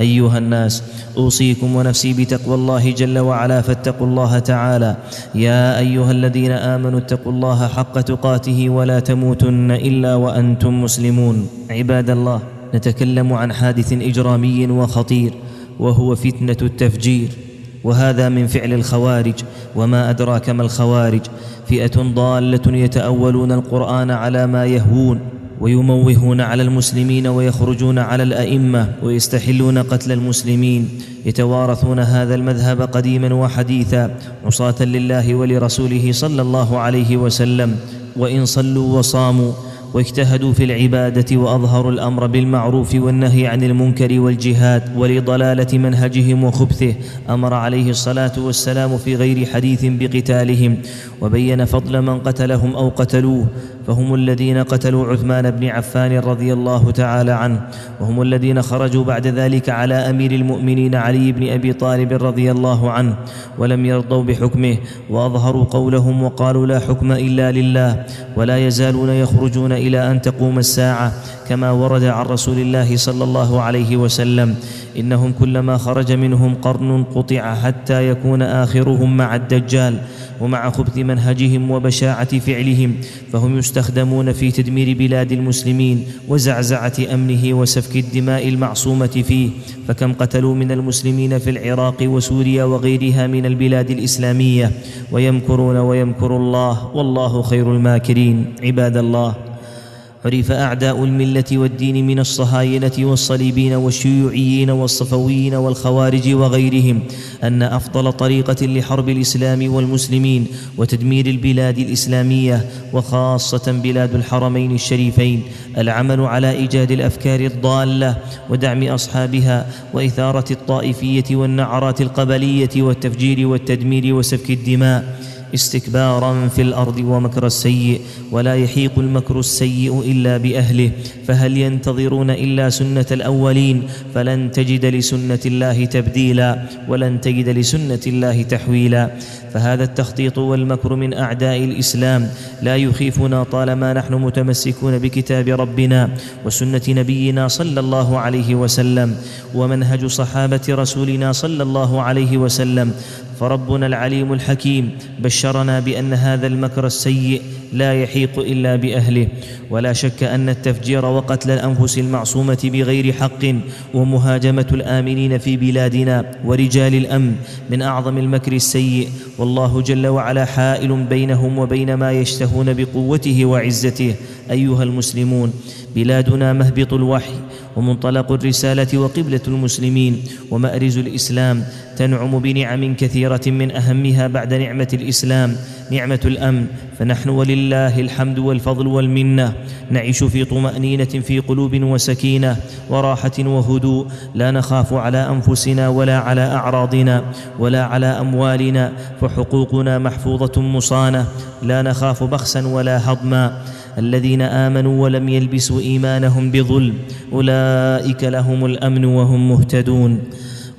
أيها الناس أوصيكم ونفسي بتقوى الله جل وعلا فاتقوا الله تعالى. يا أيها الذين آمنوا اتقوا الله حق تقاته ولا تموتن إلا وأنتم مسلمون. عباد الله نتكلم عن حادث إجرامي وخطير وهو فتنة التفجير. وهذا من فعل الخوارج وما أدراك ما الخوارج. فئة ضالة يتأولون القرآن على ما يهوون. ويموهون على المسلمين ويخرجون على الأئمة ويستحلون قتل المسلمين يتوارثون هذا المذهب قديما وحديثا عصاه لله ولرسوله صلى الله عليه وسلم. وإن صلوا وصاموا واجتهدوا في العبادة وأظهروا الأمر بالمعروف والنهي عن المنكر والجهاد ولضلالة منهجهم وخبثه أمر عليه الصلاة والسلام في غير حديث بقتالهم وبين فضل من قتلهم أو قتلوه فهم الذين قتلوا عثمان بن عفان رضي الله تعالى عنه وهم الذين خرجوا بعد ذلك على أمير المؤمنين علي بن أبي طالب رضي الله عنه ولم يرضوا بحكمه وأظهروا قولهم وقالوا لا حكم إلا لله ولا يزالون يخرجون إلى أن تقوم الساعة كما ورد عن رسول الله صلى الله عليه وسلم. إنهم كلما خرج منهم قرن قطع حتى يكون آخرهم مع الدجال ومع خبث منهجهم وبشاعة فعلهم فهم يستخدمون في تدمير بلاد المسلمين وزعزعة أمنه وسفك الدماء المعصومة فيه فكم قتلوا من المسلمين في العراق وسوريا وغيرها من البلاد الإسلامية؟ ويمكرون ويمكر الله والله خير الماكرين عباد الله. عرف أعداء الملة والدين من الصهاينة والصليبين والشيوعيين والصفويين والخوارج وغيرهم أن أفضل طريقة لحرب الإسلام والمسلمين وتدمير البلاد الإسلامية وخاصة بلاد الحرمين الشريفين العمل على إيجاد الأفكار الضالة ودعم أصحابها وإثارة الطائفية والنعرات القبلية والتفجير والتدمير وسفك الدماء استكبارا في الأرض ومكر السيء ولا يحيق المكر السيء إلا بأهله فهل ينتظرون إلا سنة الأولين؟ فلن تجد لسنة الله تبديلا ولن تجد لسنة الله تحويلا. فهذا التخطيط والمكر من أعداء الإسلام. لا يخيفنا طالما نحن متمسكون بكتاب ربنا وسنة نبينا صلى الله عليه وسلم ومنهج صحابة رسولنا صلى الله عليه وسلم. فربنا العليم الحكيم بشرنا بأن هذا المكر السيء لا يحيق إلا بأهله ولا شك أن التفجير وقتل الأنفس المعصومة بغير حق ومهاجمة الآمنين في بلادنا ورجال الأمن من أعظم المكر السيء والله جل وعلا حائل بينهم وبين ما يشتهون بقوته وعزته أيها المسلمون بلادنا مهبط الوحي ومنطلق الرسالة وقبلة المسلمين ومأرز الإسلام تنعم بنعم كثيرة من أهمها بعد نعمة الإسلام نعمة الأمن. فنحن ولله الحمد والفضل والمنة. نعيش في طمأنينة في قلوب وسكينة وراحة وهدوء. لا نخاف على أنفسنا ولا على أعراضنا ولا على أموالنا فحقوقنا محفوظة مصانة. لا نخاف بخسا ولا هضما. الذين آمنوا ولم يلبسوا إيمانهم بظلم أولئك لهم الأمن وهم مهتدون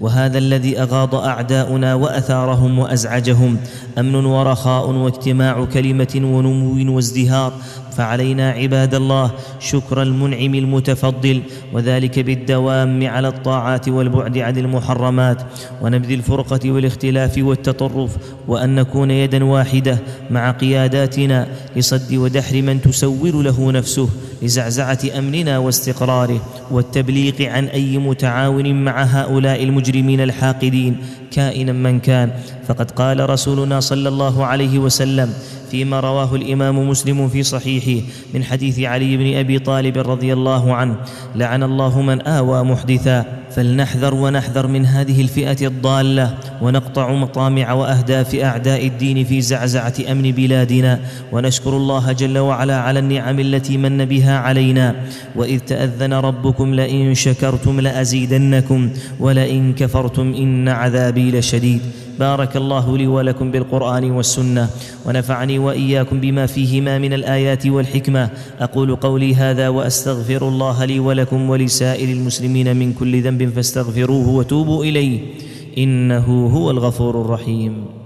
وهذا الذي أغاض أعداؤنا وأثارهم وأزعجهم أمن ورخاء واجتماع كلمة ونمو وازدهار فعلينا عباد الله شكر المنعم المتفضل وذلك بالدوام على الطاعات والبعد عن المحرمات ونبذ الفرقة والاختلاف والتطرف وأن نكون يدا واحدة مع قياداتنا لصد ودحر من تسول له نفسه لزعزعة أمننا واستقراره والتبليغ عن أي متعاون مع هؤلاء المجرمين الحاقدين كائنا من كان. فقد قال رسولنا صلى الله عليه وسلم فيما رواه الإمام مسلم في صحيحه من حديث علي بن أبي طالب رضي الله عنه لعن الله من آوى محدثا. فلنحذر ونحذر من هذه الفئة الضالة ونقطع مطامع وأهداف أعداء الدين في زعزعة أمن بلادنا. ونشكر الله جل وعلا على النعم التي من بها علينا. وإذ تأذن ربكم لئن شكرتم لأزيدنكم ولئن كفرتم إن عذابي لشديد. بارك الله لي ولكم بالقرآن والسنة ونفعني وإياكم بما فيهما من الآيات والحكمة. أقول قولي هذا وأستغفر الله لي ولكم ولسائر المسلمين من كل ذنب فاستغفروه وتوبوا إليه. إنه هو الغفور الرحيم.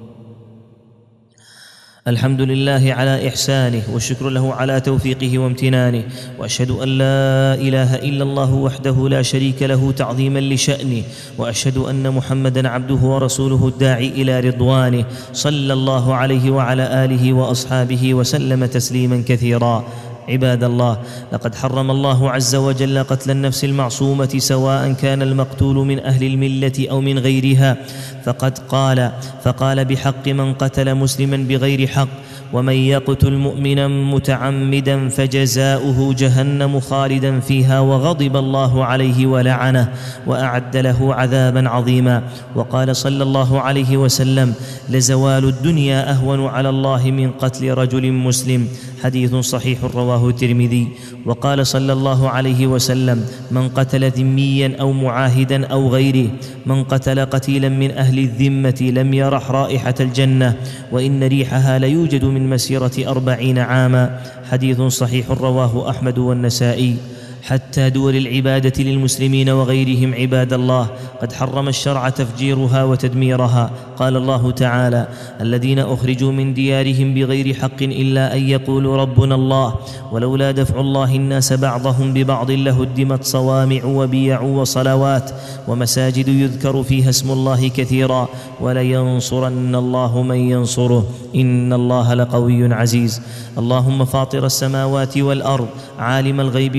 الحمد لله على إحسانه والشكر له على توفيقه وامتنانه وأشهد أن لا إله إلا الله وحده لا شريك له تعظيما لشأنه وأشهد أن محمدا عبده ورسوله الداعي إلى رضوانه صلى الله عليه وعلى آله وأصحابه وسلم تسليما كثيرا. عباد الله لقد حرم الله عز وجل قتل النفس المعصومة سواء كان المقتول من أهل الملة أو من غيرها. فقد قال فقال بحق من قتل مسلما بغير حق. ومن يقتل مؤمنا متعمدا فجزاؤه جهنم خالدا فيها وغضب الله عليه ولعنه وأعد له عذابا عظيما. وقال صلى الله عليه وسلم لزوال الدنيا أهون على الله من قتل رجل مسلم. حديث صحيح رواه الترمذي. وقال صلى الله عليه وسلم من قتل ذميا أو معاهدا أو غيره من قتل قتيلا من أهل الذمة لم يرح رائحة الجنة وإن ريحها ليوجد من مسيرة أربعين عاما. حديث صحيح رواه أحمد والنسائي. حتى دول العبادة للمسلمين وغيرهم عباد الله. قد حرم الشرع تفجيرها وتدميرها. قال الله تعالى الذين أخرجوا من ديارهم بغير حق إلا أن يقولوا ربنا الله. ولولا دفع الله الناس بعضهم ببعض لهدمت صوامع وبيع وصلوات. ومساجد يذكر فيها اسم الله كثيرا. ولينصرن الله من ينصره. إن الله لقوي عزيز. اللهم فاطر السماوات والأرض عالم الغيب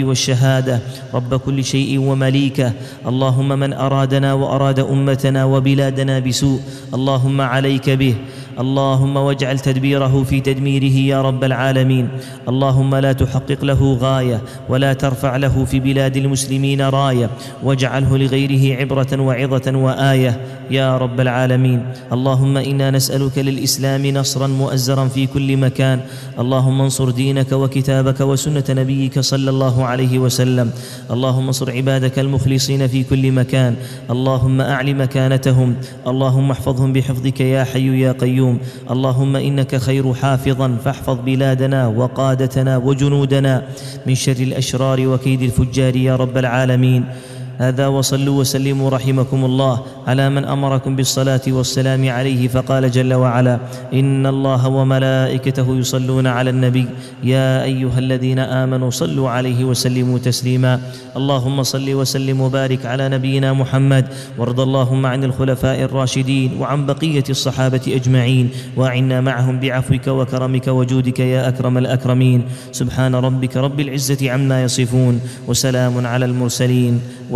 والشهاده رب كل شيء ومليكه. اللهم من أرادنا وأراد أمتنا وبلادنا بسوء اللهم عليك به. اللهم واجعل تدبيره في تدميره يا رب العالمين. اللهم لا تحقق له غاية ولا ترفع له في بلاد المسلمين راية. واجعله لغيره عبرة وعظة وآية يا رب العالمين. اللهم إنا نسألك للإسلام نصرا مؤزرا في كل مكان. اللهم انصر دينك وكتابك وسنة نبيك صلى الله عليه وسلم. اللهم انصر عبادك المخلصين في كل مكان. اللهم اعل مكانتهم. اللهم احفظهم بحفظك يا حي يا قيوم. القيوم اللهم إنك خير حافظا فاحفظ بلادنا وقادتنا وجنودنا من شر الأشرار وكيد الفجار يا رب العالمين. هذا وصلوا وسلموا رحمكم الله على من أمركم بالصلاة والسلام عليه فقال جل وعلا إن الله وملائكته يصلون على النبي يا أيها الذين آمنوا صلوا عليه وسلموا تسليما اللهم صل وسلم وبارك على نبينا محمد وارض اللهم عن الخلفاء الراشدين وعن بقية الصحابة أجمعين وأعنا معهم بعفوك وكرمك وجودك يا أكرم الأكرمين سبحان ربك رب العزة عما يصفون وسلام على المرسلين